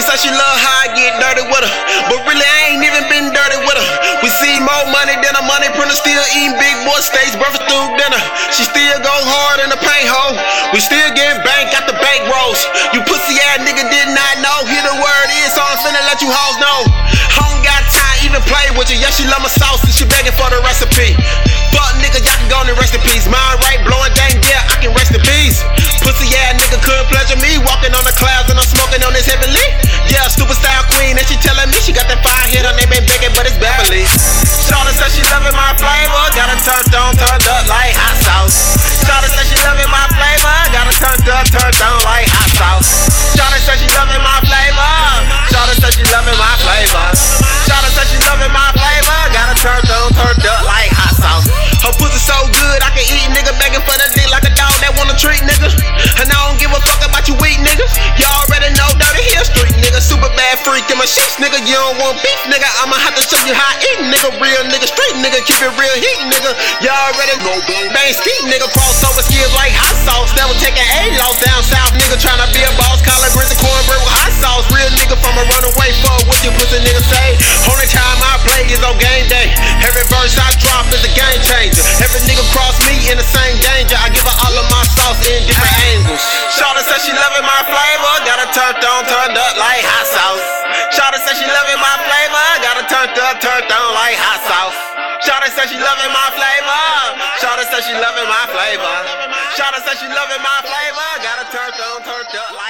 said she love how I get dirty with her. But really, I ain't even been dirty with her. We see more money than a money printer, still eating big boy steaks, breakfast through dinner. She still go hard in the paint hole. We still getting bank, got the bank rolls. You pussy ass nigga did not know. Here the word is, so I'm finna let you hoes know. I don't got time even play with you. Yeah, she love my sauce and she begging for the recipe. And I don't give a fuck about you weak niggas. You already know dirty street nigga. Super bad freak in my sheets, nigga. You don't want beef, nigga. I'ma have to show you how I eat, nigga. Real nigga, street nigga. Keep it real heat, nigga. You already know bang ski, nigga. Crossover skills like hot sauce. Never take an A loss down south, nigga. Tryna be a she loving my flavor. Got her turned on, turned up like hot sauce. Shawty said she loving my flavor. Got her turned up, turned on like hot sauce. Shawty said she loving my flavor. Shawty said she loving my flavor. Shawty said she loving my flavor. Got her turned on, turned up like